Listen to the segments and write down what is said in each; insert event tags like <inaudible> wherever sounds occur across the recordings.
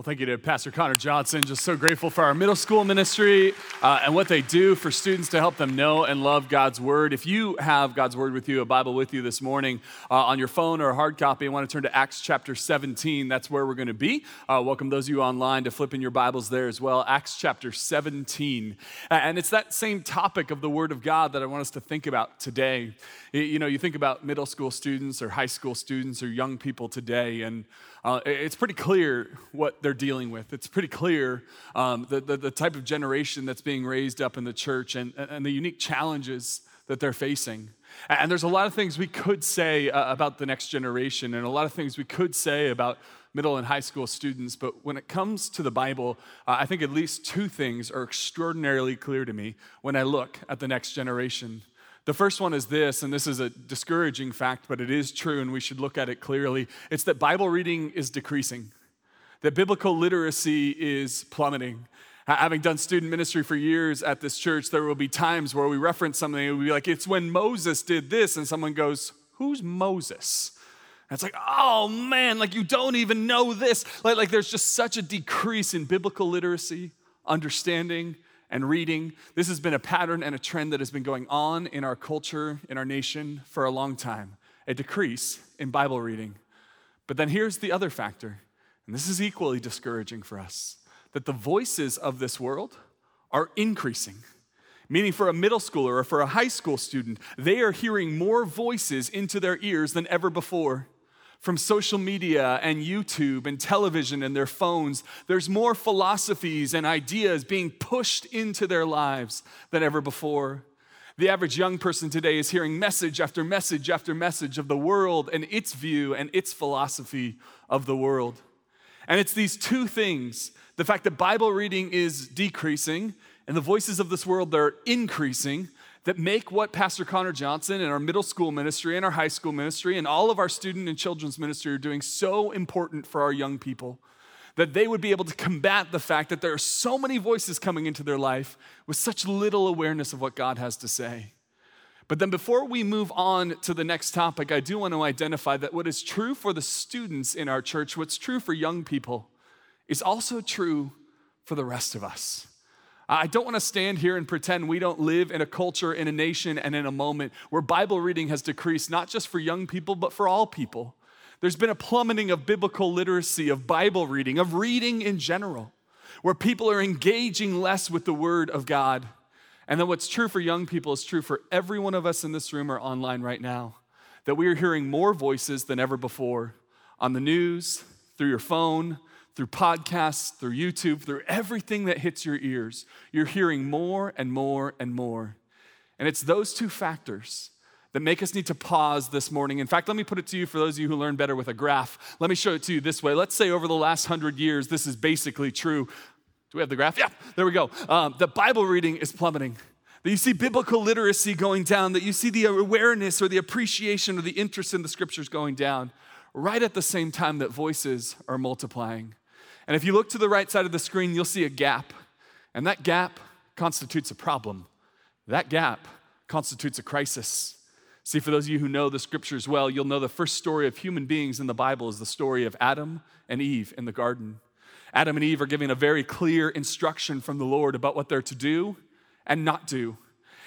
Well, thank you to Pastor Connor Johnson. Just so grateful for our middle school ministry uh, and what they do for students to help them know and love God's Word. If you have God's Word with you, a Bible with you this morning uh, on your phone or a hard copy, I want to turn to Acts chapter 17. That's where we're going to be. Uh, welcome those of you online to flip in your Bibles there as well. Acts chapter 17. And it's that same topic of the Word of God that I want us to think about today. You know, you think about middle school students or high school students or young people today, and uh, it's pretty clear what they're dealing with. It's pretty clear um, the, the, the, type of generation that's being raised up in the church and, and the unique challenges that they're facing. And there's a lot of things we could say uh, about the next generation, and a lot of things we could say about middle and high school students. But when it comes to the Bible, uh, I think at least two things are extraordinarily clear to me when I look at the next generation. The first one is this, and this is a discouraging fact, but it is true, and we should look at it clearly. It's that Bible reading is decreasing, that biblical literacy is plummeting. Having done student ministry for years at this church, there will be times where we reference something and we'll be like, it's when Moses did this, and someone goes, Who's Moses? And it's like, oh man, like you don't even know this. Like, like there's just such a decrease in biblical literacy, understanding, and reading. This has been a pattern and a trend that has been going on in our culture, in our nation for a long time a decrease in Bible reading. But then here's the other factor, and this is equally discouraging for us that the voices of this world are increasing. Meaning, for a middle schooler or for a high school student, they are hearing more voices into their ears than ever before from social media and YouTube and television and their phones. There's more philosophies and ideas being pushed into their lives than ever before. The average young person today is hearing message after message after message of the world and its view and its philosophy of the world. And it's these two things the fact that Bible reading is decreasing and the voices of this world are increasing that make what Pastor Connor Johnson and our middle school ministry and our high school ministry and all of our student and children's ministry are doing so important for our young people. That they would be able to combat the fact that there are so many voices coming into their life with such little awareness of what God has to say. But then, before we move on to the next topic, I do want to identify that what is true for the students in our church, what's true for young people, is also true for the rest of us. I don't want to stand here and pretend we don't live in a culture, in a nation, and in a moment where Bible reading has decreased, not just for young people, but for all people. There's been a plummeting of biblical literacy, of Bible reading, of reading in general, where people are engaging less with the Word of God. And then what's true for young people is true for every one of us in this room or online right now that we are hearing more voices than ever before on the news, through your phone, through podcasts, through YouTube, through everything that hits your ears, you're hearing more and more and more. And it's those two factors that make us need to pause this morning. In fact, let me put it to you for those of you who learn better with a graph. Let me show it to you this way. Let's say over the last hundred years, this is basically true. Do we have the graph? Yeah, there we go. Um, the Bible reading is plummeting. That you see biblical literacy going down, that you see the awareness or the appreciation or the interest in the scriptures going down, right at the same time that voices are multiplying. And if you look to the right side of the screen, you'll see a gap. And that gap constitutes a problem. That gap constitutes a crisis. See, for those of you who know the scriptures well, you'll know the first story of human beings in the Bible is the story of Adam and Eve in the garden. Adam and Eve are giving a very clear instruction from the Lord about what they're to do and not do.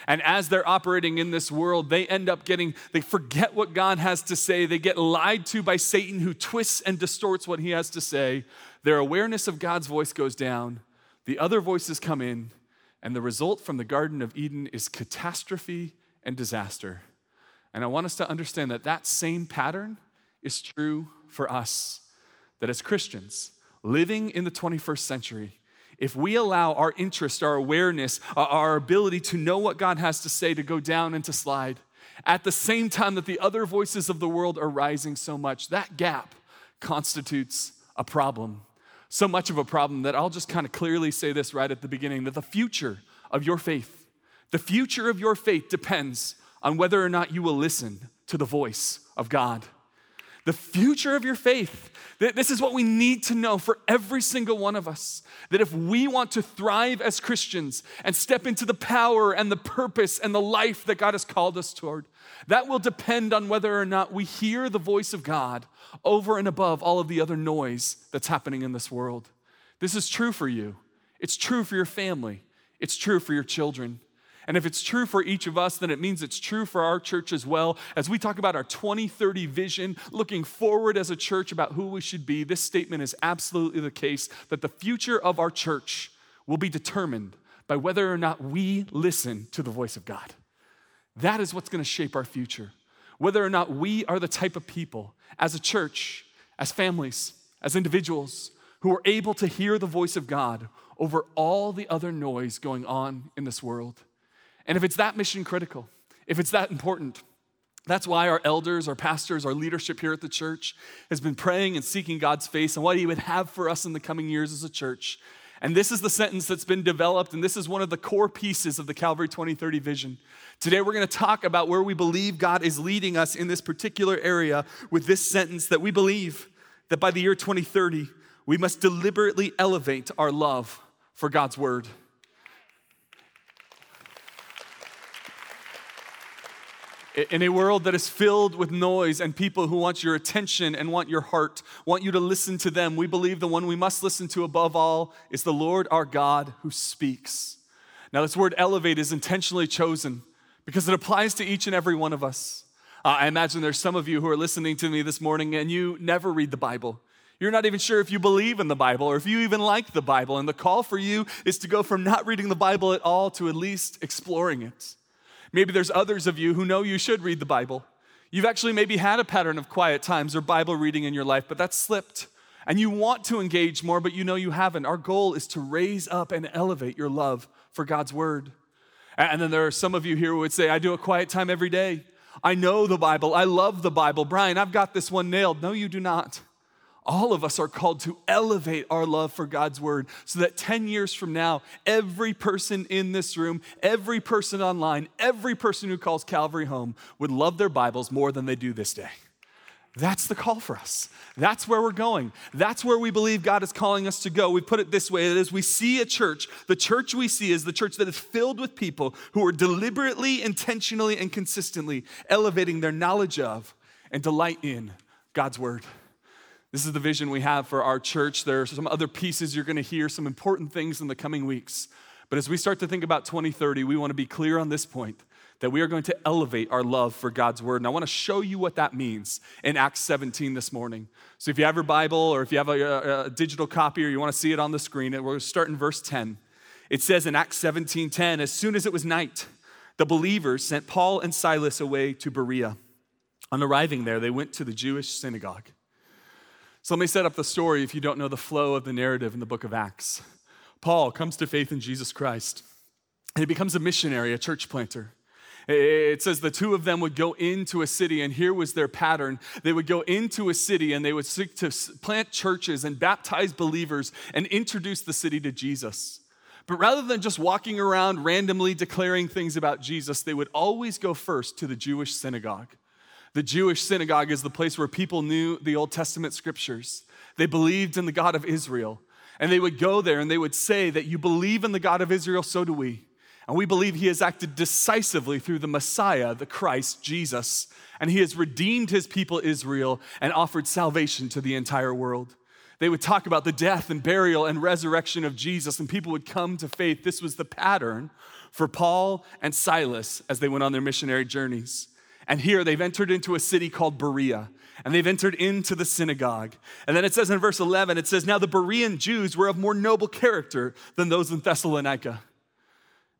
And as they're operating in this world, they end up getting, they forget what God has to say. They get lied to by Satan, who twists and distorts what he has to say. Their awareness of God's voice goes down, the other voices come in, and the result from the Garden of Eden is catastrophe and disaster. And I want us to understand that that same pattern is true for us. That as Christians, living in the 21st century, if we allow our interest, our awareness, uh, our ability to know what God has to say to go down and to slide, at the same time that the other voices of the world are rising so much, that gap constitutes a problem. So much of a problem that I'll just kind of clearly say this right at the beginning that the future of your faith, the future of your faith depends on whether or not you will listen to the voice of God. The future of your faith this is what we need to know for every single one of us. That if we want to thrive as Christians and step into the power and the purpose and the life that God has called us toward, that will depend on whether or not we hear the voice of God over and above all of the other noise that's happening in this world. This is true for you. It's true for your family. It's true for your children. And if it's true for each of us, then it means it's true for our church as well. As we talk about our 2030 vision, looking forward as a church about who we should be, this statement is absolutely the case that the future of our church will be determined by whether or not we listen to the voice of God. That is what's going to shape our future. Whether or not we are the type of people as a church, as families, as individuals who are able to hear the voice of God over all the other noise going on in this world. And if it's that mission critical, if it's that important, that's why our elders, our pastors, our leadership here at the church has been praying and seeking God's face and what He would have for us in the coming years as a church. And this is the sentence that's been developed, and this is one of the core pieces of the Calvary 2030 vision. Today, we're going to talk about where we believe God is leading us in this particular area with this sentence that we believe that by the year 2030, we must deliberately elevate our love for God's word. In a world that is filled with noise and people who want your attention and want your heart, want you to listen to them, we believe the one we must listen to above all is the Lord our God who speaks. Now, this word elevate is intentionally chosen because it applies to each and every one of us. Uh, I imagine there's some of you who are listening to me this morning and you never read the Bible. You're not even sure if you believe in the Bible or if you even like the Bible. And the call for you is to go from not reading the Bible at all to at least exploring it. Maybe there's others of you who know you should read the Bible. You've actually maybe had a pattern of quiet times or Bible reading in your life, but that's slipped. And you want to engage more, but you know you haven't. Our goal is to raise up and elevate your love for God's word. And then there are some of you here who would say, I do a quiet time every day. I know the Bible. I love the Bible. Brian, I've got this one nailed. No, you do not all of us are called to elevate our love for God's word so that 10 years from now, every person in this room, every person online, every person who calls Calvary home would love their Bibles more than they do this day. That's the call for us. That's where we're going. That's where we believe God is calling us to go. We put it this way that as we see a church, the church we see is the church that is filled with people who are deliberately, intentionally, and consistently elevating their knowledge of and delight in God's word. This is the vision we have for our church. There are some other pieces you're going to hear, some important things in the coming weeks. But as we start to think about 2030, we want to be clear on this point that we are going to elevate our love for God's word. And I want to show you what that means in Acts 17 this morning. So if you have your Bible or if you have a, a digital copy or you want to see it on the screen, going start in verse 10. It says in Acts 17 10, as soon as it was night, the believers sent Paul and Silas away to Berea. On arriving there, they went to the Jewish synagogue. So let me set up the story if you don't know the flow of the narrative in the book of Acts. Paul comes to faith in Jesus Christ, and he becomes a missionary, a church planter. It says the two of them would go into a city, and here was their pattern. They would go into a city and they would seek to plant churches and baptize believers and introduce the city to Jesus. But rather than just walking around randomly declaring things about Jesus, they would always go first to the Jewish synagogue. The Jewish synagogue is the place where people knew the Old Testament scriptures. They believed in the God of Israel. And they would go there and they would say that you believe in the God of Israel, so do we. And we believe he has acted decisively through the Messiah, the Christ, Jesus. And he has redeemed his people, Israel, and offered salvation to the entire world. They would talk about the death and burial and resurrection of Jesus, and people would come to faith. This was the pattern for Paul and Silas as they went on their missionary journeys. And here they've entered into a city called Berea, and they've entered into the synagogue. And then it says in verse 11, it says, Now the Berean Jews were of more noble character than those in Thessalonica.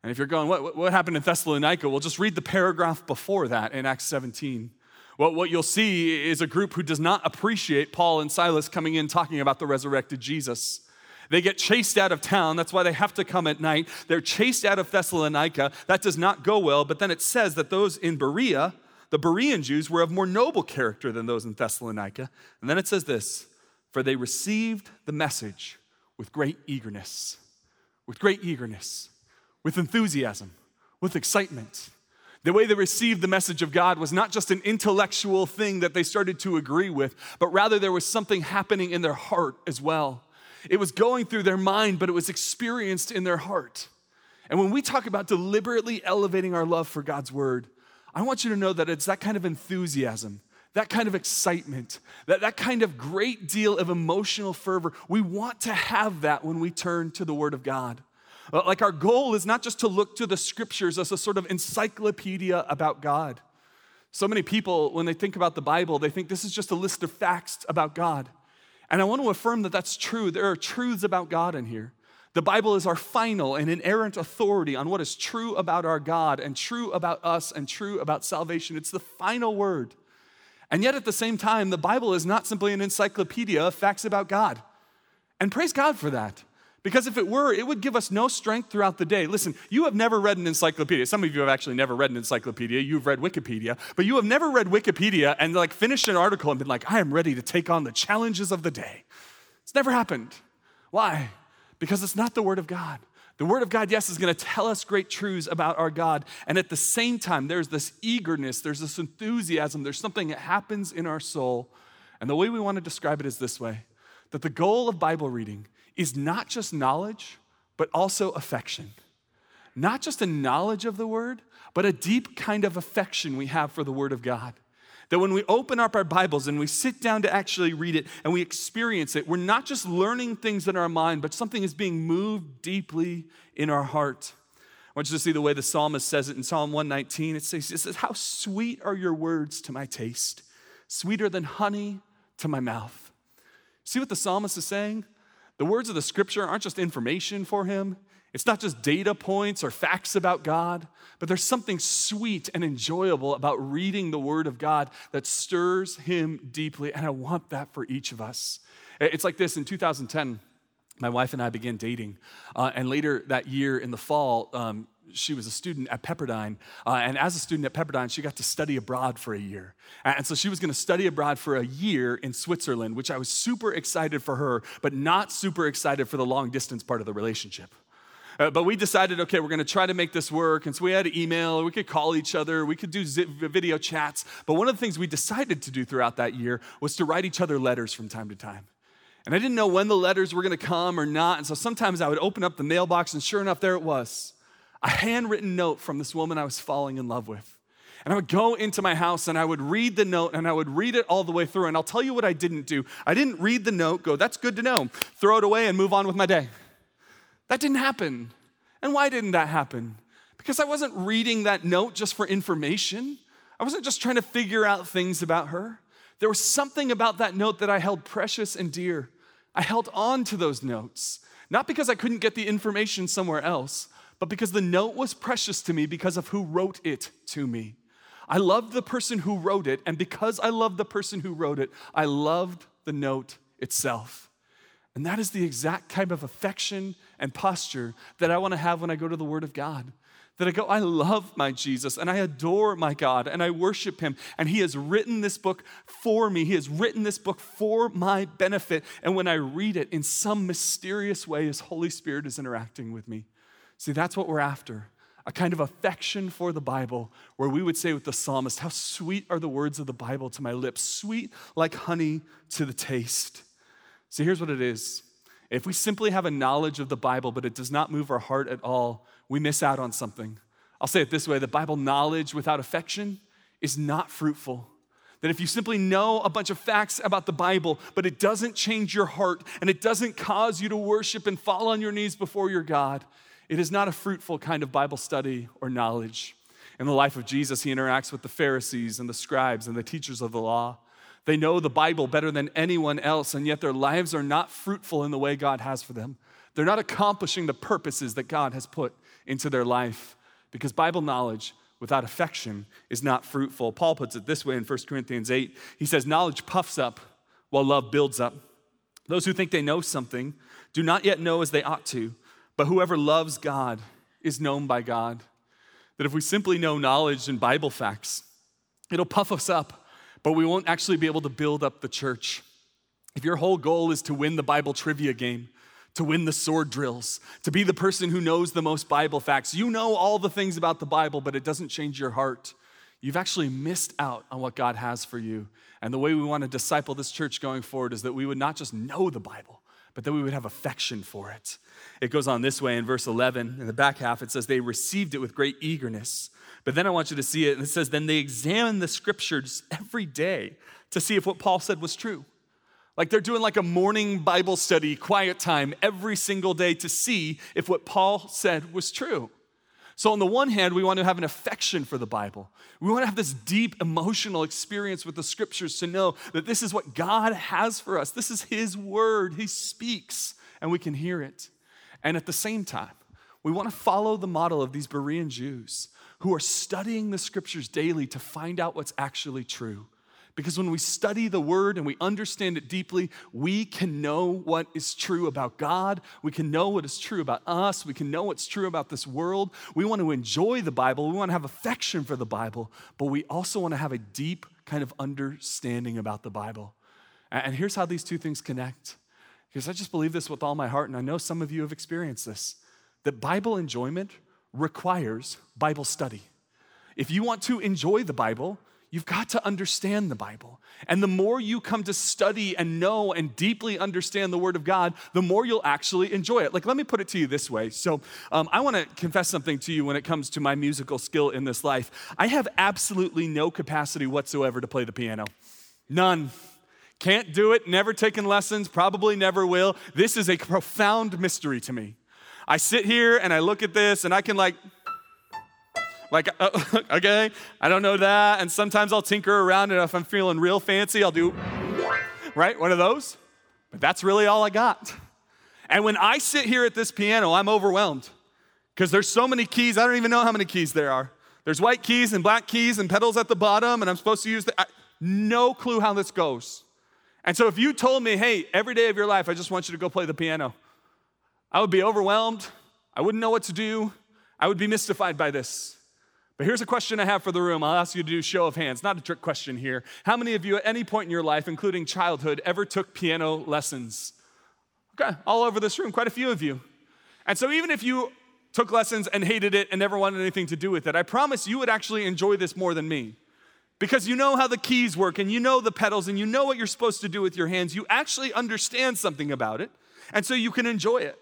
And if you're going, what, what happened in Thessalonica? Well, just read the paragraph before that in Acts 17. Well, what you'll see is a group who does not appreciate Paul and Silas coming in talking about the resurrected Jesus. They get chased out of town. That's why they have to come at night. They're chased out of Thessalonica. That does not go well. But then it says that those in Berea, the Berean Jews were of more noble character than those in Thessalonica. And then it says this For they received the message with great eagerness, with great eagerness, with enthusiasm, with excitement. The way they received the message of God was not just an intellectual thing that they started to agree with, but rather there was something happening in their heart as well. It was going through their mind, but it was experienced in their heart. And when we talk about deliberately elevating our love for God's word, I want you to know that it's that kind of enthusiasm that kind of excitement, that, that kind of great deal of emotional fervor. We want to have that when we turn to the Word of God. Uh, like our goal is not just to look to the scriptures as a sort of encyclopedia about God. So many people, when they think about the Bible, they think this is just a list of facts about God. And I want to affirm that that's true. There are truths about God in here. The Bible is our final and inerrant authority on what is true about our God and true about us and true about salvation. It's the final word. And yet, at the same time, the Bible is not simply an encyclopedia of facts about God. And praise God for that. Because if it were, it would give us no strength throughout the day. Listen, you have never read an encyclopedia. Some of you have actually never read an encyclopedia. You've read Wikipedia, but you have never read Wikipedia and like finished an article and been like, I am ready to take on the challenges of the day. It's never happened. Why? Because it's not the Word of God. The Word of God, yes, is going to tell us great truths about our God. And at the same time, there's this eagerness, there's this enthusiasm, there's something that happens in our soul. And the way we want to describe it is this way that the goal of Bible reading is not just knowledge, but also affection. Not just a knowledge of the Word, but a deep kind of affection we have for the Word of God. That when we open up our Bibles and we sit down to actually read it and we experience it, we're not just learning things in our mind, but something is being moved deeply in our heart. I want you to see the way the psalmist says it in Psalm 119. It says, it says How sweet are your words to my taste, sweeter than honey to my mouth. See what the psalmist is saying? The words of the scripture aren't just information for him, it's not just data points or facts about God, but there's something sweet and enjoyable about reading the Word of God that stirs him deeply. And I want that for each of us. It's like this in 2010 my wife and I began dating. Uh, and later that year in the fall, um, she was a student at Pepperdine. Uh, and as a student at Pepperdine, she got to study abroad for a year. And so she was going to study abroad for a year in Switzerland, which I was super excited for her, but not super excited for the long distance part of the relationship. Uh, but we decided, okay, we're going to try to make this work. And so we had email, we could call each other, we could do video chats. But one of the things we decided to do throughout that year was to write each other letters from time to time. And I didn't know when the letters were going to come or not. And so sometimes I would open up the mailbox, and sure enough, there it was a handwritten note from this woman I was falling in love with. And I would go into my house and I would read the note and I would read it all the way through. And I'll tell you what I didn't do. I didn't read the note, go, that's good to know, throw it away and move on with my day. That didn't happen. And why didn't that happen? Because I wasn't reading that note just for information. I wasn't just trying to figure out things about her. There was something about that note that I held precious and dear. I held on to those notes, not because I couldn't get the information somewhere else, but because the note was precious to me because of who wrote it to me. I loved the person who wrote it, and because I loved the person who wrote it, I loved the note itself. And that is the exact type of affection and posture that I want to have when I go to the Word of God. That I go, I love my Jesus and I adore my God and I worship him. And he has written this book for me. He has written this book for my benefit. And when I read it in some mysterious way, his Holy Spirit is interacting with me. See, that's what we're after a kind of affection for the Bible, where we would say with the psalmist, How sweet are the words of the Bible to my lips, sweet like honey to the taste. See, here's what it is if we simply have a knowledge of the Bible, but it does not move our heart at all, we miss out on something. I'll say it this way the Bible knowledge without affection is not fruitful. That if you simply know a bunch of facts about the Bible, but it doesn't change your heart and it doesn't cause you to worship and fall on your knees before your God, it is not a fruitful kind of Bible study or knowledge. In the life of Jesus, he interacts with the Pharisees and the scribes and the teachers of the law. They know the Bible better than anyone else, and yet their lives are not fruitful in the way God has for them. They're not accomplishing the purposes that God has put into their life because Bible knowledge without affection is not fruitful. Paul puts it this way in 1 Corinthians 8. He says, Knowledge puffs up while love builds up. Those who think they know something do not yet know as they ought to, but whoever loves God is known by God. That if we simply know knowledge and Bible facts, it'll puff us up but we won't actually be able to build up the church. If your whole goal is to win the Bible trivia game, to win the sword drills, to be the person who knows the most Bible facts, you know all the things about the Bible, but it doesn't change your heart. You've actually missed out on what God has for you. And the way we want to disciple this church going forward is that we would not just know the Bible, but that we would have affection for it. It goes on this way in verse 11. In the back half, it says, They received it with great eagerness. But then I want you to see it, and it says, Then they examined the scriptures every day to see if what Paul said was true. Like they're doing like a morning Bible study, quiet time every single day to see if what Paul said was true. So, on the one hand, we want to have an affection for the Bible. We want to have this deep emotional experience with the scriptures to know that this is what God has for us. This is His word. He speaks, and we can hear it. And at the same time, we want to follow the model of these Berean Jews who are studying the scriptures daily to find out what's actually true. Because when we study the word and we understand it deeply, we can know what is true about God. We can know what is true about us. We can know what's true about this world. We want to enjoy the Bible. We want to have affection for the Bible, but we also want to have a deep kind of understanding about the Bible. And here's how these two things connect. Because I just believe this with all my heart, and I know some of you have experienced this that Bible enjoyment requires Bible study. If you want to enjoy the Bible, You've got to understand the Bible. And the more you come to study and know and deeply understand the Word of God, the more you'll actually enjoy it. Like, let me put it to you this way. So, um, I want to confess something to you when it comes to my musical skill in this life. I have absolutely no capacity whatsoever to play the piano. None. Can't do it, never taken lessons, probably never will. This is a profound mystery to me. I sit here and I look at this and I can, like, like, uh, <laughs> okay, I don't know that. And sometimes I'll tinker around, and if I'm feeling real fancy, I'll do, right, one of those. But that's really all I got. And when I sit here at this piano, I'm overwhelmed because there's so many keys. I don't even know how many keys there are. There's white keys and black keys and pedals at the bottom, and I'm supposed to use the. I, no clue how this goes. And so if you told me, hey, every day of your life, I just want you to go play the piano, I would be overwhelmed. I wouldn't know what to do. I would be mystified by this. But here's a question I have for the room. I'll ask you to do show of hands, not a trick question here. How many of you at any point in your life, including childhood, ever took piano lessons? Okay, all over this room, quite a few of you. And so even if you took lessons and hated it and never wanted anything to do with it, I promise you would actually enjoy this more than me. Because you know how the keys work and you know the pedals and you know what you're supposed to do with your hands. You actually understand something about it, and so you can enjoy it.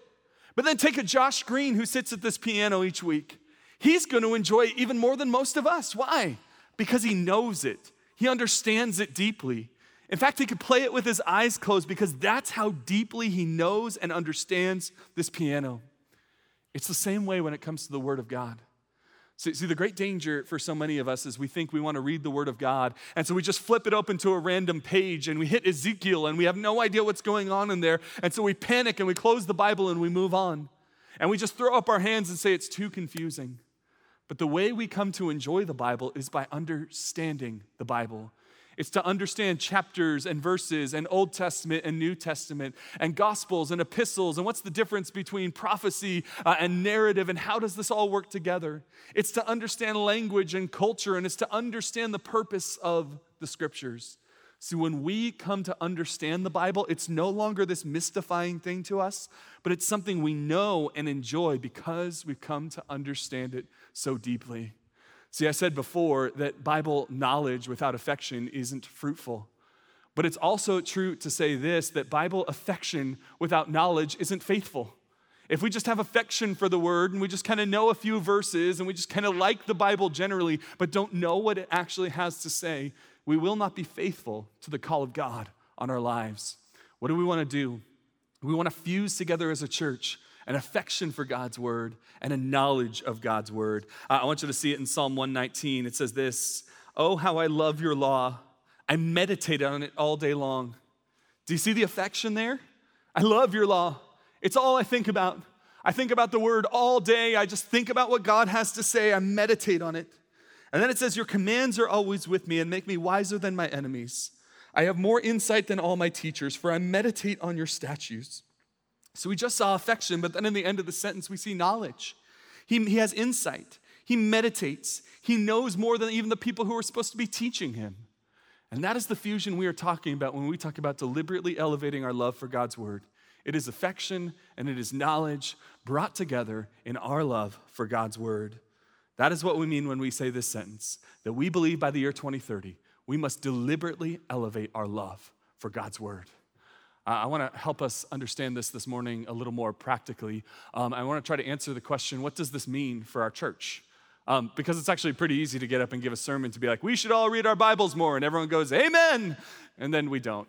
But then take a Josh Green who sits at this piano each week he's going to enjoy it even more than most of us. Why? Because he knows it, he understands it deeply. In fact, he could play it with his eyes closed because that's how deeply he knows and understands this piano. It's the same way when it comes to the Word of God. See, see, the great danger for so many of us is we think we want to read the Word of God, and so we just flip it open to a random page and we hit Ezekiel and we have no idea what's going on in there, and so we panic and we close the Bible and we move on. And we just throw up our hands and say it's too confusing. But the way we come to enjoy the Bible is by understanding the Bible. It's to understand chapters and verses and Old Testament and New Testament and Gospels and epistles and what's the difference between prophecy uh, and narrative and how does this all work together. It's to understand language and culture and it's to understand the purpose of the scriptures. See, when we come to understand the Bible, it's no longer this mystifying thing to us, but it's something we know and enjoy because we've come to understand it so deeply. See, I said before that Bible knowledge without affection isn't fruitful. But it's also true to say this that Bible affection without knowledge isn't faithful. If we just have affection for the word and we just kind of know a few verses and we just kind of like the Bible generally, but don't know what it actually has to say, we will not be faithful to the call of God on our lives. What do we want to do? We want to fuse together as a church an affection for God's word and a knowledge of God's word. Uh, I want you to see it in Psalm 119. It says this Oh, how I love your law. I meditate on it all day long. Do you see the affection there? I love your law. It's all I think about. I think about the word all day. I just think about what God has to say. I meditate on it. And then it says, Your commands are always with me and make me wiser than my enemies. I have more insight than all my teachers, for I meditate on your statutes. So we just saw affection, but then in the end of the sentence, we see knowledge. He, he has insight, he meditates, he knows more than even the people who are supposed to be teaching him. And that is the fusion we are talking about when we talk about deliberately elevating our love for God's word. It is affection and it is knowledge brought together in our love for God's word. That is what we mean when we say this sentence that we believe by the year 2030, we must deliberately elevate our love for God's word. I want to help us understand this this morning a little more practically. Um, I want to try to answer the question what does this mean for our church? Um, because it's actually pretty easy to get up and give a sermon to be like, we should all read our Bibles more, and everyone goes, Amen, and then we don't.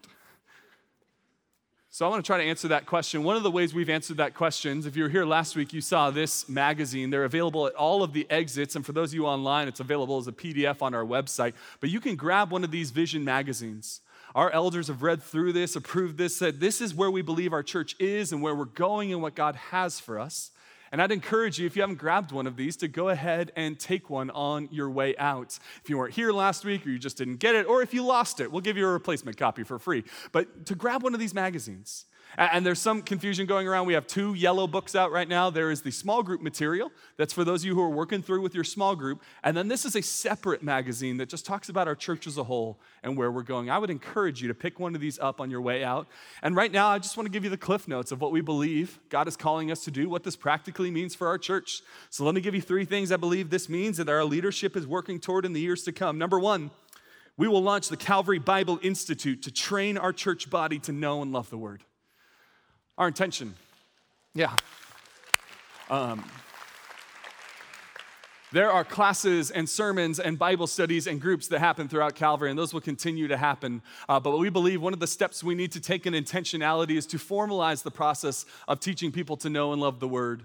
So I want to try to answer that question. One of the ways we've answered that question, if you were here last week, you saw this magazine. They're available at all of the exits, and for those of you online, it's available as a PDF on our website. But you can grab one of these vision magazines. Our elders have read through this, approved this, said this is where we believe our church is and where we're going and what God has for us. And I'd encourage you, if you haven't grabbed one of these, to go ahead and take one on your way out. If you weren't here last week or you just didn't get it, or if you lost it, we'll give you a replacement copy for free. But to grab one of these magazines, and there's some confusion going around. We have two yellow books out right now. There is the small group material, that's for those of you who are working through with your small group. And then this is a separate magazine that just talks about our church as a whole and where we're going. I would encourage you to pick one of these up on your way out. And right now, I just want to give you the cliff notes of what we believe God is calling us to do, what this practically means for our church. So let me give you three things I believe this means that our leadership is working toward in the years to come. Number one, we will launch the Calvary Bible Institute to train our church body to know and love the Word. Our intention, yeah. Um, there are classes and sermons and Bible studies and groups that happen throughout Calvary, and those will continue to happen. Uh, but we believe one of the steps we need to take in intentionality is to formalize the process of teaching people to know and love the Word.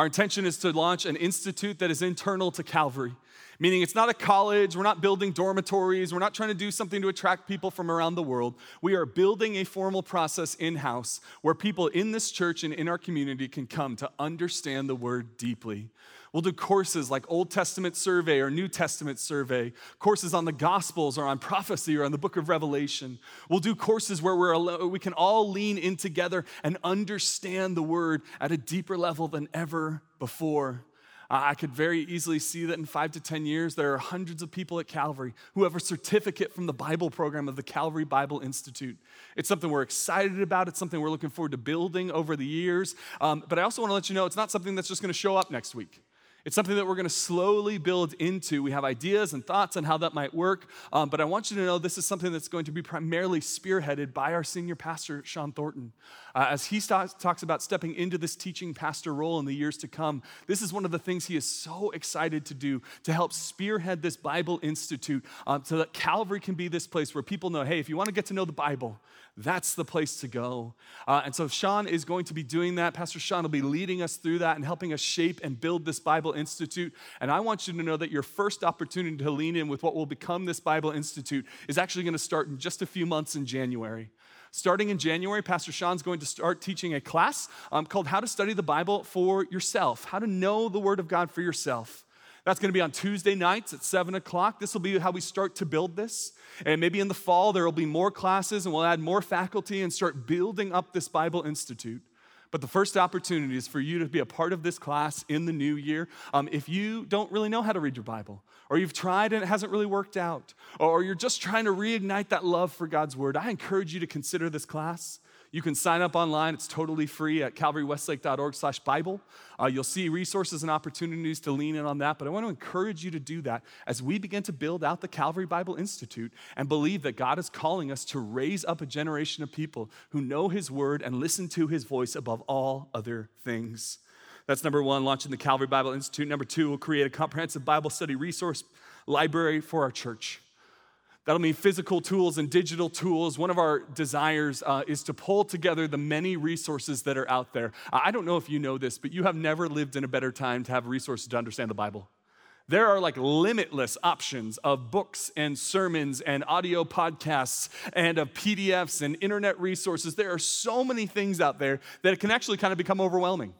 Our intention is to launch an institute that is internal to Calvary meaning it's not a college, we're not building dormitories, we're not trying to do something to attract people from around the world. We are building a formal process in house where people in this church and in our community can come to understand the word deeply. We'll do courses like Old Testament survey or New Testament survey, courses on the Gospels or on prophecy or on the book of Revelation. We'll do courses where we're, we can all lean in together and understand the word at a deeper level than ever before. I could very easily see that in five to 10 years, there are hundreds of people at Calvary who have a certificate from the Bible program of the Calvary Bible Institute. It's something we're excited about, it's something we're looking forward to building over the years. Um, but I also want to let you know it's not something that's just going to show up next week. It's something that we're going to slowly build into. We have ideas and thoughts on how that might work, um, but I want you to know this is something that's going to be primarily spearheaded by our senior pastor, Sean Thornton. Uh, as he st- talks about stepping into this teaching pastor role in the years to come, this is one of the things he is so excited to do to help spearhead this Bible Institute um, so that Calvary can be this place where people know hey, if you want to get to know the Bible, that's the place to go. Uh, and so Sean is going to be doing that. Pastor Sean will be leading us through that and helping us shape and build this Bible Institute. And I want you to know that your first opportunity to lean in with what will become this Bible Institute is actually going to start in just a few months in January. Starting in January, Pastor Sean's going to start teaching a class um, called How to Study the Bible for Yourself, how to know the Word of God for yourself. That's going to be on Tuesday nights at 7 o'clock. This will be how we start to build this. And maybe in the fall, there will be more classes and we'll add more faculty and start building up this Bible Institute. But the first opportunity is for you to be a part of this class in the new year. Um, if you don't really know how to read your Bible, or you've tried and it hasn't really worked out, or you're just trying to reignite that love for God's Word, I encourage you to consider this class. You can sign up online. It's totally free at calvarywestlake.org slash Bible. Uh, you'll see resources and opportunities to lean in on that. But I want to encourage you to do that as we begin to build out the Calvary Bible Institute and believe that God is calling us to raise up a generation of people who know His Word and listen to His voice above all other things. That's number one, launching the Calvary Bible Institute. Number two, we'll create a comprehensive Bible study resource library for our church. That'll mean physical tools and digital tools. One of our desires uh, is to pull together the many resources that are out there. I don't know if you know this, but you have never lived in a better time to have resources to understand the Bible. There are like limitless options of books and sermons and audio podcasts and of PDFs and internet resources. There are so many things out there that it can actually kind of become overwhelming.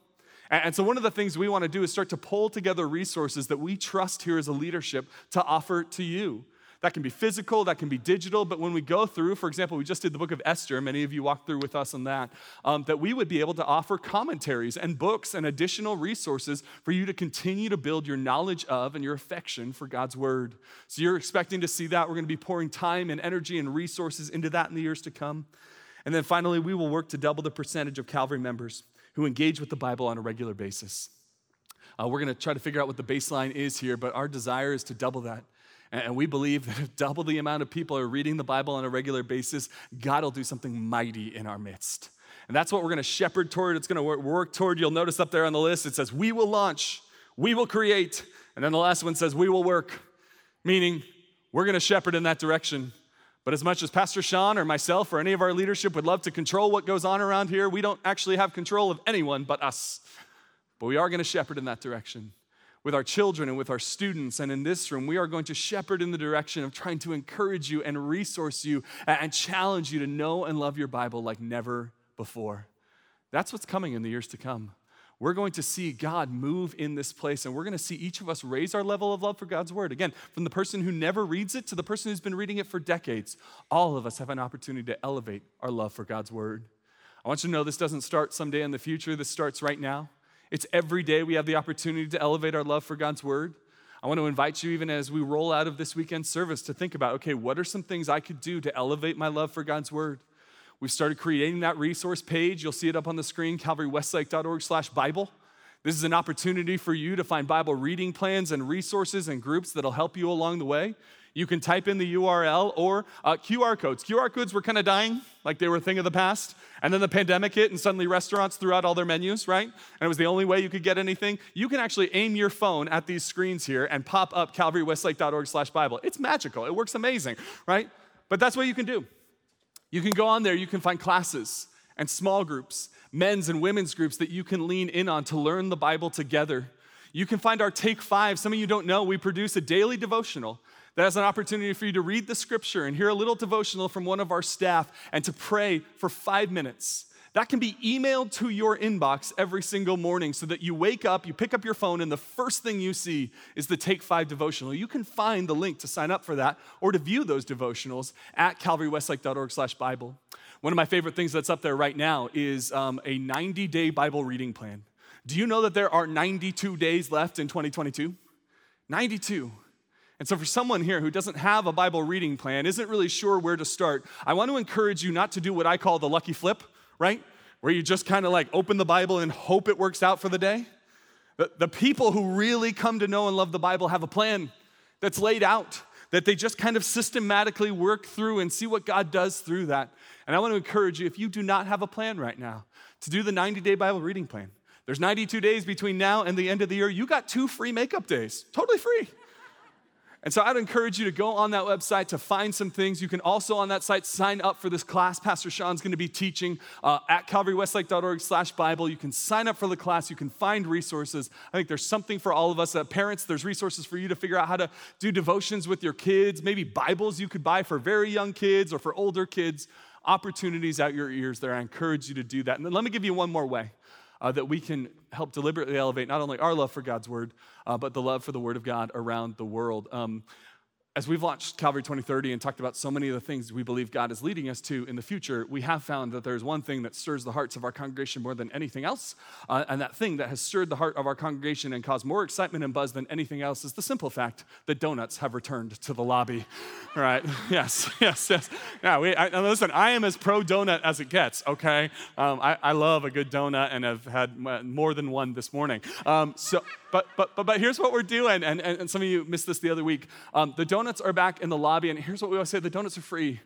And so, one of the things we want to do is start to pull together resources that we trust here as a leadership to offer to you. That can be physical, that can be digital, but when we go through, for example, we just did the book of Esther, many of you walked through with us on that, um, that we would be able to offer commentaries and books and additional resources for you to continue to build your knowledge of and your affection for God's word. So you're expecting to see that. We're going to be pouring time and energy and resources into that in the years to come. And then finally, we will work to double the percentage of Calvary members who engage with the Bible on a regular basis. Uh, we're going to try to figure out what the baseline is here, but our desire is to double that. And we believe that if double the amount of people are reading the Bible on a regular basis, God will do something mighty in our midst. And that's what we're going to shepherd toward. It's going to work toward. You'll notice up there on the list, it says, We will launch, we will create. And then the last one says, We will work, meaning we're going to shepherd in that direction. But as much as Pastor Sean or myself or any of our leadership would love to control what goes on around here, we don't actually have control of anyone but us. But we are going to shepherd in that direction with our children and with our students. And in this room, we are going to shepherd in the direction of trying to encourage you and resource you and challenge you to know and love your Bible like never before. That's what's coming in the years to come. We're going to see God move in this place, and we're going to see each of us raise our level of love for God's word. Again, from the person who never reads it to the person who's been reading it for decades, all of us have an opportunity to elevate our love for God's word. I want you to know this doesn't start someday in the future, this starts right now. It's every day we have the opportunity to elevate our love for God's word. I want to invite you, even as we roll out of this weekend service, to think about okay, what are some things I could do to elevate my love for God's word? We've started creating that resource page. You'll see it up on the screen, calvarywestlake.org slash Bible. This is an opportunity for you to find Bible reading plans and resources and groups that'll help you along the way. You can type in the URL or uh, QR codes. QR codes were kind of dying, like they were a thing of the past. And then the pandemic hit, and suddenly restaurants threw out all their menus, right? And it was the only way you could get anything. You can actually aim your phone at these screens here and pop up calvarywestlake.org slash Bible. It's magical. It works amazing, right? But that's what you can do. You can go on there, you can find classes and small groups, men's and women's groups that you can lean in on to learn the Bible together. You can find our Take Five. Some of you don't know, we produce a daily devotional that has an opportunity for you to read the scripture and hear a little devotional from one of our staff and to pray for five minutes. That can be emailed to your inbox every single morning so that you wake up, you pick up your phone, and the first thing you see is the Take Five devotional. You can find the link to sign up for that or to view those devotionals at calvarywestlake.org slash Bible. One of my favorite things that's up there right now is um, a 90 day Bible reading plan. Do you know that there are 92 days left in 2022? 92. And so, for someone here who doesn't have a Bible reading plan, isn't really sure where to start, I want to encourage you not to do what I call the lucky flip right? Where you just kind of like open the Bible and hope it works out for the day. The, the people who really come to know and love the Bible have a plan that's laid out, that they just kind of systematically work through and see what God does through that. And I want to encourage you, if you do not have a plan right now, to do the 90 day Bible reading plan. There's 92 days between now and the end of the year. You got two free makeup days, totally free. And so I'd encourage you to go on that website to find some things. You can also on that site sign up for this class Pastor Sean's going to be teaching uh, at calvarywestlake.org slash Bible. You can sign up for the class. You can find resources. I think there's something for all of us. Uh, parents, there's resources for you to figure out how to do devotions with your kids, maybe Bibles you could buy for very young kids or for older kids. Opportunities out your ears there. I encourage you to do that. And then let me give you one more way uh, that we can help deliberately elevate not only our love for God's word, uh, but the love for the word of God around the world. Um, as we've launched Calvary 2030 and talked about so many of the things we believe God is leading us to in the future, we have found that there's one thing that stirs the hearts of our congregation more than anything else. Uh, and that thing that has stirred the heart of our congregation and caused more excitement and buzz than anything else is the simple fact that donuts have returned to the lobby. <laughs> Right? <laughs> Yes, yes, yes. Yeah, we, I, listen, I am as pro donut as it gets, okay? Um, I, I, love a good donut and have had more than one this morning. Um, so, but, but, but, but here's what we're doing, and, and, and some of you missed this the other week. Um, the donuts are back in the lobby, and here's what we always say the donuts are free.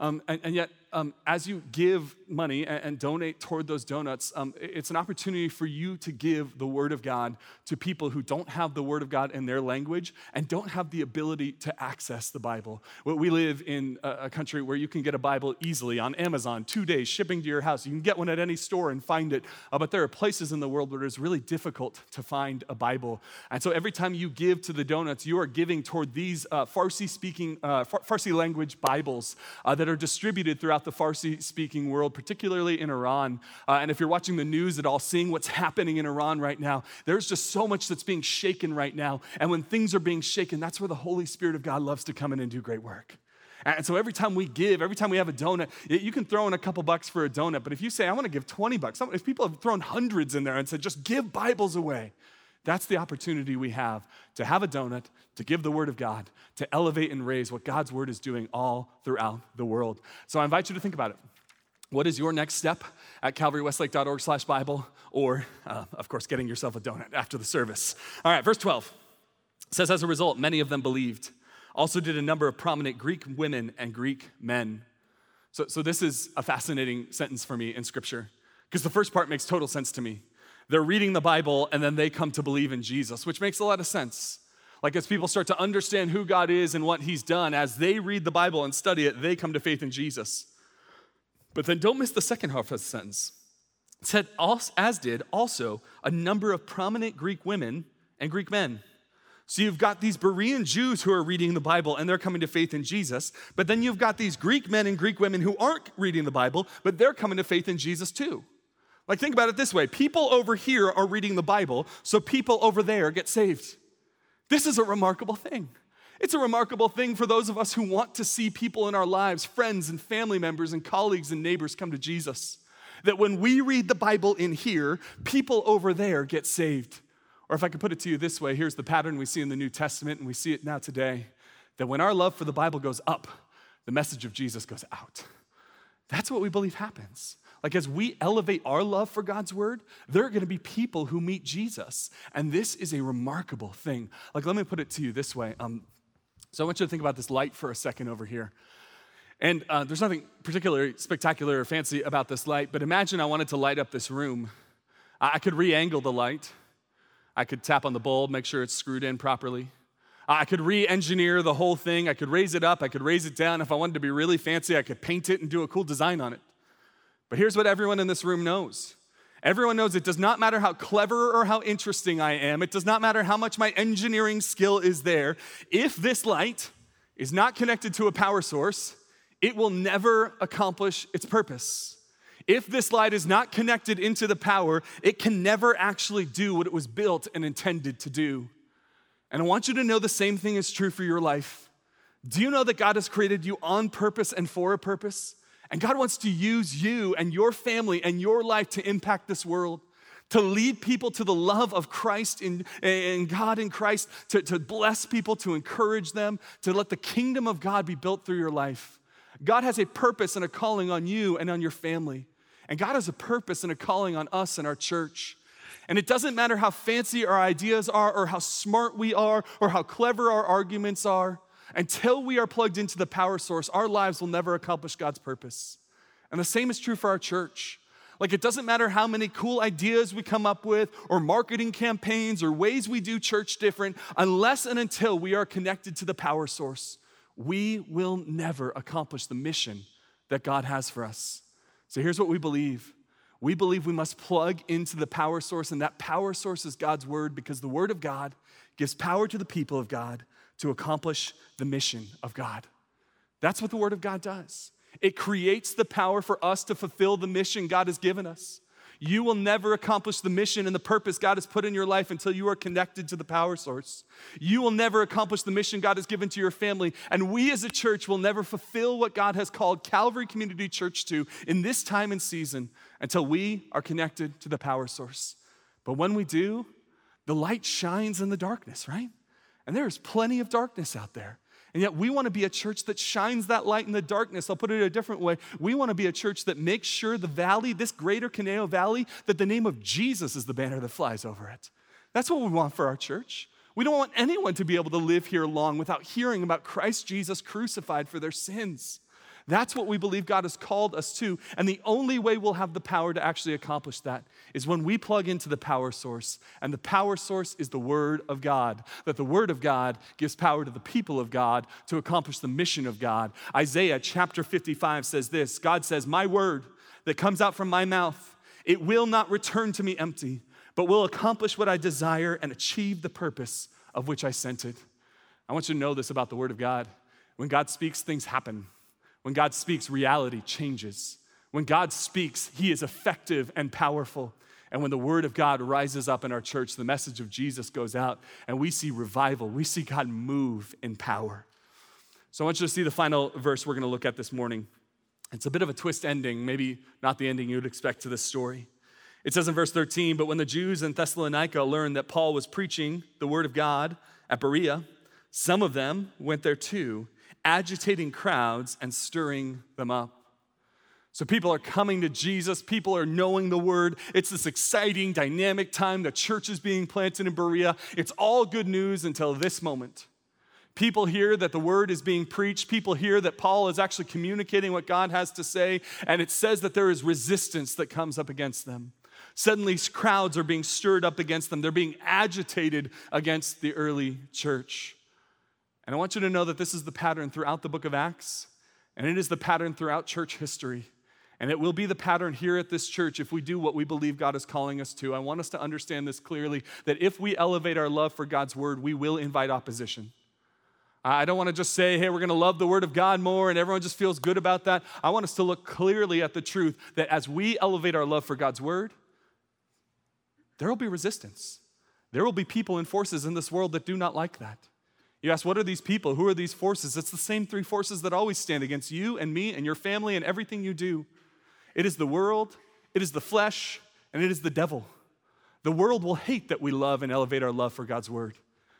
Um, and, and, yet, um, as you give money and, and donate toward those donuts, um, it's an opportunity for you to give the Word of God to people who don't have the Word of God in their language and don't have the ability to access the Bible. We live in a, a country where you can get a Bible easily on Amazon, two days shipping to your house. You can get one at any store and find it. Uh, but there are places in the world where it's really difficult to find a Bible. And so every time you give to the donuts, you are giving toward these uh, Farsi speaking, uh, Farsi language Bibles uh, that are distributed throughout the Farsi speaking world, particularly in Iran. Uh, and if you're watching the news at all, seeing what's happening in Iran right now, there's just so much that's being shaken right now. And when things are being shaken, that's where the Holy Spirit of God loves to come in and do great work. And so every time we give, every time we have a donut, you can throw in a couple bucks for a donut. But if you say, I want to give 20 bucks, if people have thrown hundreds in there and said, just give Bibles away, that's the opportunity we have to have a donut, to give the word of God, to elevate and raise what God's word is doing all throughout the world. So I invite you to think about it. What is your next step at calvarywestlake.org slash Bible? Or, uh, of course, getting yourself a donut after the service. All right, verse 12 says, As a result, many of them believed. Also, did a number of prominent Greek women and Greek men. So, so this is a fascinating sentence for me in Scripture because the first part makes total sense to me. They're reading the Bible and then they come to believe in Jesus, which makes a lot of sense. Like, as people start to understand who God is and what He's done, as they read the Bible and study it, they come to faith in Jesus. But then don't miss the second half of the sentence. It said, as did also a number of prominent Greek women and Greek men. So you've got these Berean Jews who are reading the Bible and they're coming to faith in Jesus, but then you've got these Greek men and Greek women who aren't reading the Bible, but they're coming to faith in Jesus too. Like, think about it this way people over here are reading the Bible, so people over there get saved. This is a remarkable thing. It's a remarkable thing for those of us who want to see people in our lives, friends and family members and colleagues and neighbors come to Jesus. That when we read the Bible in here, people over there get saved. Or if I could put it to you this way, here's the pattern we see in the New Testament and we see it now today that when our love for the Bible goes up, the message of Jesus goes out. That's what we believe happens. Like, as we elevate our love for God's word, there are going to be people who meet Jesus. And this is a remarkable thing. Like, let me put it to you this way. Um, so, I want you to think about this light for a second over here. And uh, there's nothing particularly spectacular or fancy about this light, but imagine I wanted to light up this room. I could re angle the light, I could tap on the bulb, make sure it's screwed in properly. I could re engineer the whole thing. I could raise it up. I could raise it down. If I wanted to be really fancy, I could paint it and do a cool design on it. But here's what everyone in this room knows everyone knows it does not matter how clever or how interesting I am, it does not matter how much my engineering skill is there. If this light is not connected to a power source, it will never accomplish its purpose. If this light is not connected into the power, it can never actually do what it was built and intended to do. And I want you to know the same thing is true for your life. Do you know that God has created you on purpose and for a purpose? And God wants to use you and your family and your life to impact this world, to lead people to the love of Christ in God in Christ, to, to bless people, to encourage them, to let the kingdom of God be built through your life. God has a purpose and a calling on you and on your family. And God has a purpose and a calling on us and our church. And it doesn't matter how fancy our ideas are, or how smart we are, or how clever our arguments are. Until we are plugged into the power source, our lives will never accomplish God's purpose. And the same is true for our church. Like, it doesn't matter how many cool ideas we come up with, or marketing campaigns, or ways we do church different, unless and until we are connected to the power source, we will never accomplish the mission that God has for us. So, here's what we believe we believe we must plug into the power source, and that power source is God's word because the word of God gives power to the people of God to accomplish the mission of God. That's what the Word of God does. It creates the power for us to fulfill the mission God has given us. You will never accomplish the mission and the purpose God has put in your life until you are connected to the power source. You will never accomplish the mission God has given to your family. And we as a church will never fulfill what God has called Calvary Community Church to in this time and season until we are connected to the power source. But when we do, the light shines in the darkness, right? And there is plenty of darkness out there. And yet, we want to be a church that shines that light in the darkness. I'll put it a different way. We want to be a church that makes sure the valley, this greater Conejo Valley, that the name of Jesus is the banner that flies over it. That's what we want for our church. We don't want anyone to be able to live here long without hearing about Christ Jesus crucified for their sins. That's what we believe God has called us to. And the only way we'll have the power to actually accomplish that is when we plug into the power source. And the power source is the Word of God. That the Word of God gives power to the people of God to accomplish the mission of God. Isaiah chapter 55 says this God says, My word that comes out from my mouth, it will not return to me empty, but will accomplish what I desire and achieve the purpose of which I sent it. I want you to know this about the Word of God. When God speaks, things happen. When God speaks, reality changes. When God speaks, He is effective and powerful. And when the word of God rises up in our church, the message of Jesus goes out, and we see revival. We see God move in power. So I want you to see the final verse we're going to look at this morning. It's a bit of a twist ending, maybe not the ending you would expect to this story. It says in verse 13, but when the Jews in Thessalonica learned that Paul was preaching the word of God at Berea, some of them went there too agitating crowds and stirring them up. So people are coming to Jesus, people are knowing the word. It's this exciting, dynamic time. The church is being planted in Berea. It's all good news until this moment. People hear that the word is being preached. People hear that Paul is actually communicating what God has to say. And it says that there is resistance that comes up against them. Suddenly, crowds are being stirred up against them. They're being agitated against the early church. And I want you to know that this is the pattern throughout the book of Acts, and it is the pattern throughout church history. And it will be the pattern here at this church if we do what we believe God is calling us to. I want us to understand this clearly that if we elevate our love for God's word, we will invite opposition. I don't want to just say, hey, we're going to love the Word of God more and everyone just feels good about that. I want us to look clearly at the truth that as we elevate our love for God's Word, there will be resistance. There will be people and forces in this world that do not like that. You ask, what are these people? Who are these forces? It's the same three forces that always stand against you and me and your family and everything you do. It is the world, it is the flesh, and it is the devil. The world will hate that we love and elevate our love for God's word.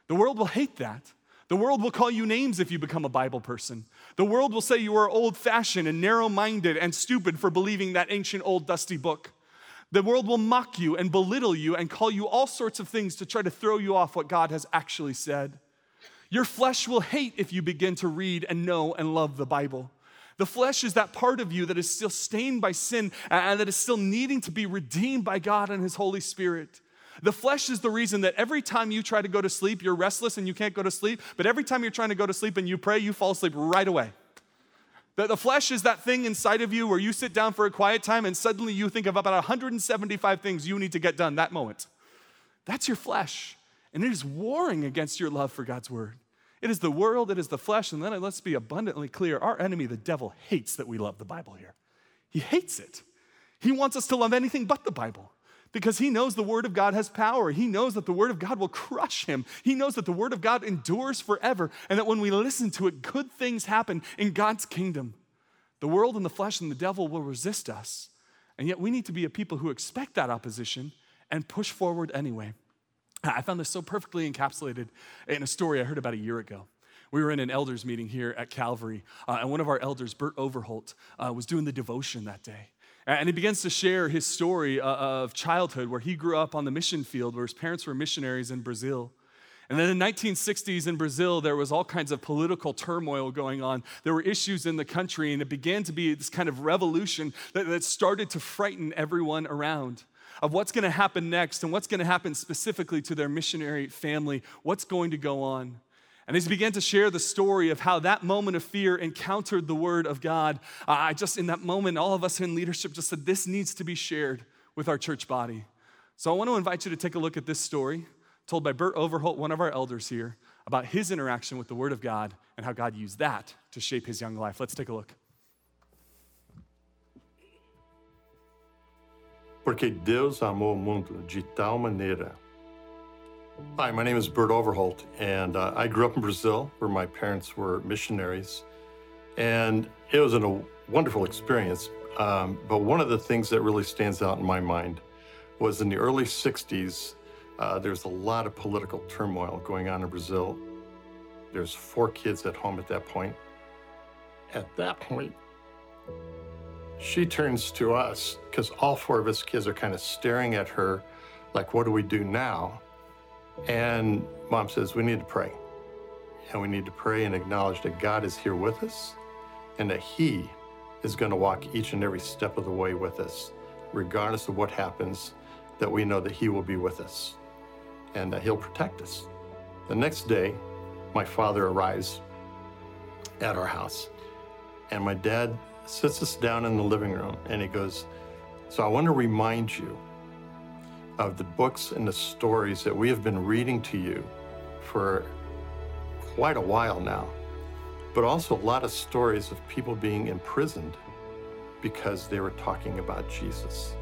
The world will hate that. The world will call you names if you become a Bible person. The world will say you are old fashioned and narrow minded and stupid for believing that ancient old dusty book. The world will mock you and belittle you and call you all sorts of things to try to throw you off what God has actually said. Your flesh will hate if you begin to read and know and love the Bible. The flesh is that part of you that is still stained by sin and that is still needing to be redeemed by God and His Holy Spirit. The flesh is the reason that every time you try to go to sleep, you're restless and you can't go to sleep, but every time you're trying to go to sleep and you pray, you fall asleep right away. The, the flesh is that thing inside of you where you sit down for a quiet time and suddenly you think of about 175 things you need to get done that moment. That's your flesh. And it is warring against your love for God's word. It is the world, it is the flesh, and then let's be abundantly clear our enemy, the devil, hates that we love the Bible here. He hates it. He wants us to love anything but the Bible because he knows the Word of God has power. He knows that the Word of God will crush him. He knows that the Word of God endures forever and that when we listen to it, good things happen in God's kingdom. The world and the flesh and the devil will resist us. And yet we need to be a people who expect that opposition and push forward anyway. I found this so perfectly encapsulated in a story I heard about a year ago. We were in an elders meeting here at Calvary, uh, and one of our elders, Bert Overholt, uh, was doing the devotion that day. And he begins to share his story uh, of childhood where he grew up on the mission field where his parents were missionaries in Brazil. And then in the 1960s in Brazil, there was all kinds of political turmoil going on. There were issues in the country, and it began to be this kind of revolution that, that started to frighten everyone around of what's going to happen next and what's going to happen specifically to their missionary family, what's going to go on. And as he began to share the story of how that moment of fear encountered the word of God, I just, in that moment, all of us in leadership just said, this needs to be shared with our church body. So I want to invite you to take a look at this story told by Bert Overholt, one of our elders here, about his interaction with the word of God and how God used that to shape his young life. Let's take a look. Porque Deus amou o mundo de tal maneira Hi, my name is Bert Overholt, and uh, I grew up in Brazil where my parents were missionaries. And it was a wonderful experience. Um, but one of the things that really stands out in my mind was in the early 60s, uh, there's a lot of political turmoil going on in Brazil. There's four kids at home at that point. At that point, she turns to us because all four of us kids are kind of staring at her like, what do we do now? And mom says, we need to pray. And we need to pray and acknowledge that God is here with us and that He is going to walk each and every step of the way with us, regardless of what happens, that we know that He will be with us and that He'll protect us. The next day, my father arrives at our house, and my dad sits us down in the living room and he goes, So I want to remind you of the books and the stories that we have been reading to you for quite a while now, but also a lot of stories of people being imprisoned because they were talking about Jesus.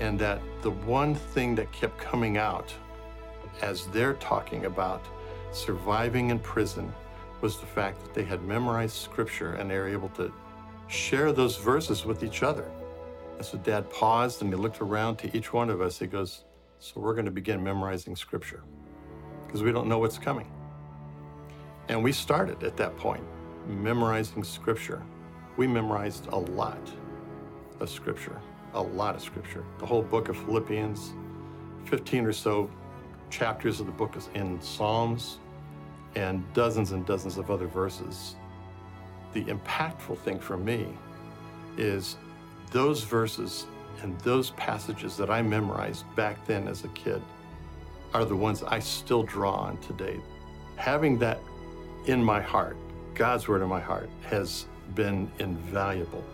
And that the one thing that kept coming out as they're talking about surviving in prison was the fact that they had memorized scripture and they were able to share those verses with each other. And so dad paused and he looked around to each one of us. He goes, So we're going to begin memorizing scripture because we don't know what's coming. And we started at that point memorizing scripture. We memorized a lot of scripture, a lot of scripture. The whole book of Philippians, 15 or so chapters of the book is in Psalms, and dozens and dozens of other verses. The impactful thing for me is those verses and those passages that I memorized back then as a kid are the ones I still draw on today. Having that in my heart, God's word in my heart, has been invaluable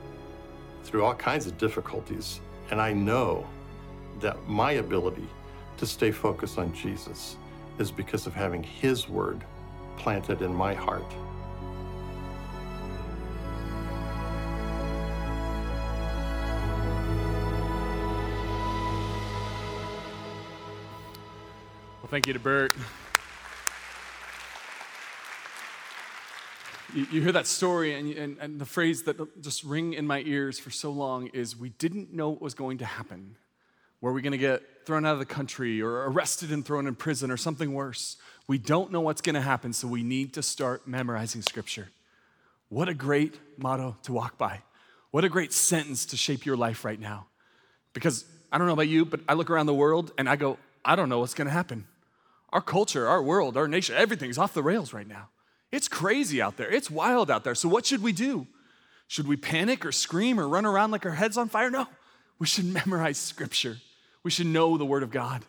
through all kinds of difficulties. And I know that my ability to stay focused on Jesus is because of having His word planted in my heart. Well, thank you to Bert. You, you hear that story, and, and, and the phrase that just ring in my ears for so long is we didn't know what was going to happen. Were we going to get thrown out of the country or arrested and thrown in prison or something worse? We don't know what's going to happen, so we need to start memorizing scripture. What a great motto to walk by. What a great sentence to shape your life right now. Because I don't know about you, but I look around the world and I go, I don't know what's going to happen. Our culture, our world, our nation, everything's off the rails right now. It's crazy out there. It's wild out there. So, what should we do? Should we panic or scream or run around like our heads on fire? No. We should <laughs> memorize scripture. We should know the word of God.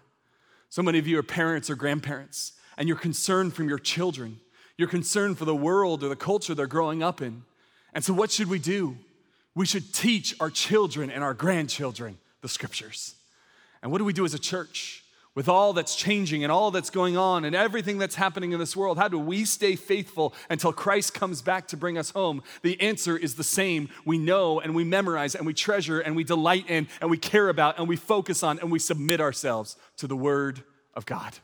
So many of you are parents or grandparents, and you're concerned from your children. You're concerned for the world or the culture they're growing up in. And so, what should we do? We should teach our children and our grandchildren the scriptures. And what do we do as a church? With all that's changing and all that's going on and everything that's happening in this world, how do we stay faithful until Christ comes back to bring us home? The answer is the same. We know and we memorize and we treasure and we delight in and we care about and we focus on and we submit ourselves to the Word of God.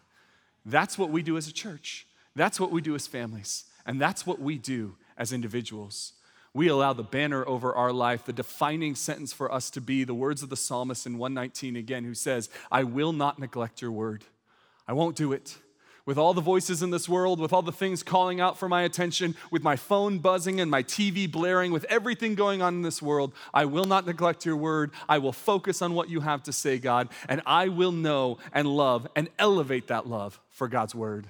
That's what we do as a church. That's what we do as families. And that's what we do as individuals we allow the banner over our life, the defining sentence for us to be the words of the psalmist in 119 again, who says, I will not neglect your word. I won't do it. With all the voices in this world, with all the things calling out for my attention, with my phone buzzing and my TV blaring, with everything going on in this world, I will not neglect your word. I will focus on what you have to say, God, and I will know and love and elevate that love for God's word.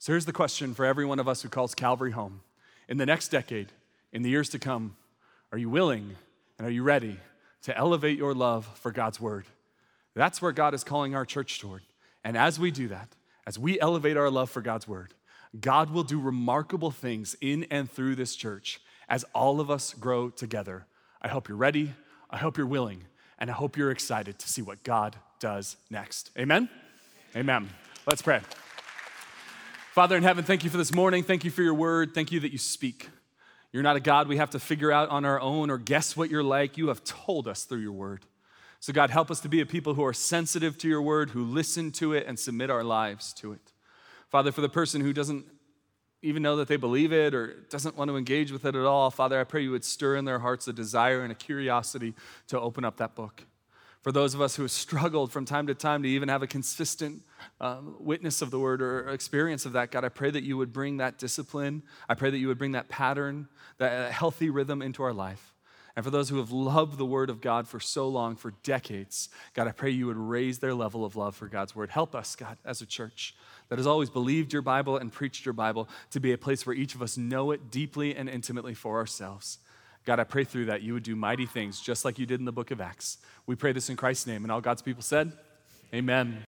So here's the question for every one of us who calls Calvary home. In the next decade, in the years to come, are you willing and are you ready to elevate your love for God's word? That's where God is calling our church toward. And as we do that, as we elevate our love for God's word, God will do remarkable things in and through this church as all of us grow together. I hope you're ready, I hope you're willing, and I hope you're excited to see what God does next. Amen? Amen. Let's pray. Father in heaven, thank you for this morning. Thank you for your word. Thank you that you speak. You're not a God we have to figure out on our own or guess what you're like. You have told us through your word. So, God, help us to be a people who are sensitive to your word, who listen to it and submit our lives to it. Father, for the person who doesn't even know that they believe it or doesn't want to engage with it at all, Father, I pray you would stir in their hearts a desire and a curiosity to open up that book for those of us who have struggled from time to time to even have a consistent um, witness of the word or experience of that, God, I pray that you would bring that discipline. I pray that you would bring that pattern, that healthy rhythm into our life. And for those who have loved the word of God for so long, for decades, God, I pray you would raise their level of love for God's word. Help us, God, as a church that has always believed your Bible and preached your Bible to be a place where each of us know it deeply and intimately for ourselves. God, I pray through that you would do mighty things just like you did in the book of Acts. We pray this in Christ's name. And all God's people said, Amen.